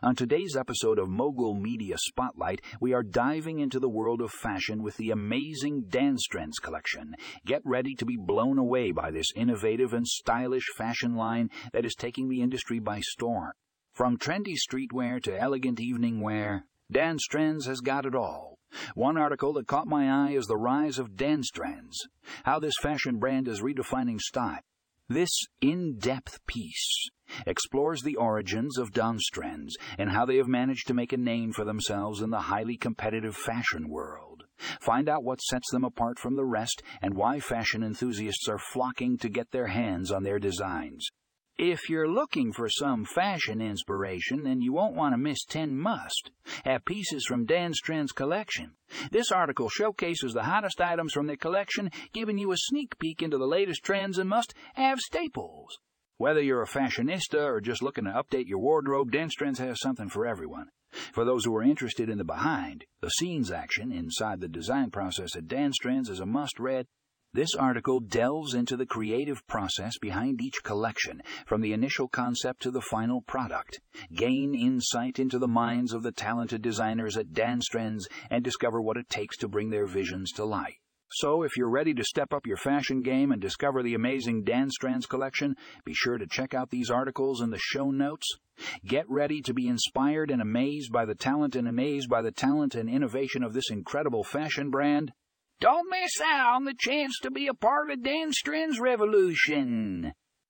On today's episode of Mogul Media Spotlight, we are diving into the world of fashion with the amazing DansTrendz collection. Get ready to be blown away by this innovative and stylish fashion line that is taking the industry by storm. From trendy streetwear to elegant evening wear, DansTrendz has got it all. One article that caught my eye is the rise of DansTrendz, how this fashion brand is redefining style. This in depth piece explores the origins of DansTrendz and how they have managed to make a name for themselves in the highly competitive fashion world. Find out what sets them apart from the rest and why fashion enthusiasts are flocking to get their hands on their designs. If you're looking for some fashion inspiration, then you won't want to miss 10 Must, have pieces from DansTrendz collection. This article showcases the hottest items from their collection, giving you a sneak peek into the latest trends and must-have staples. Whether you're a fashionista or just looking to update your wardrobe, DansTrendz has something for everyone. For those who are interested in the behind, the scenes action inside the design process at DansTrendz is a must-read this article delves into the creative process behind each collection, from the initial concept to the final product. Gain insight into the minds of the talented designers at DansTrendz and discover what it takes to bring their visions to life. So, if you're ready to step up your fashion game and discover the amazing DansTrendz collection, be sure to check out these articles in the show notes. Get ready to be inspired and amazed by the talent and amazed by the talent and innovation of this incredible fashion brand. Don't miss out on the chance to be a part of DansTrendz revolution.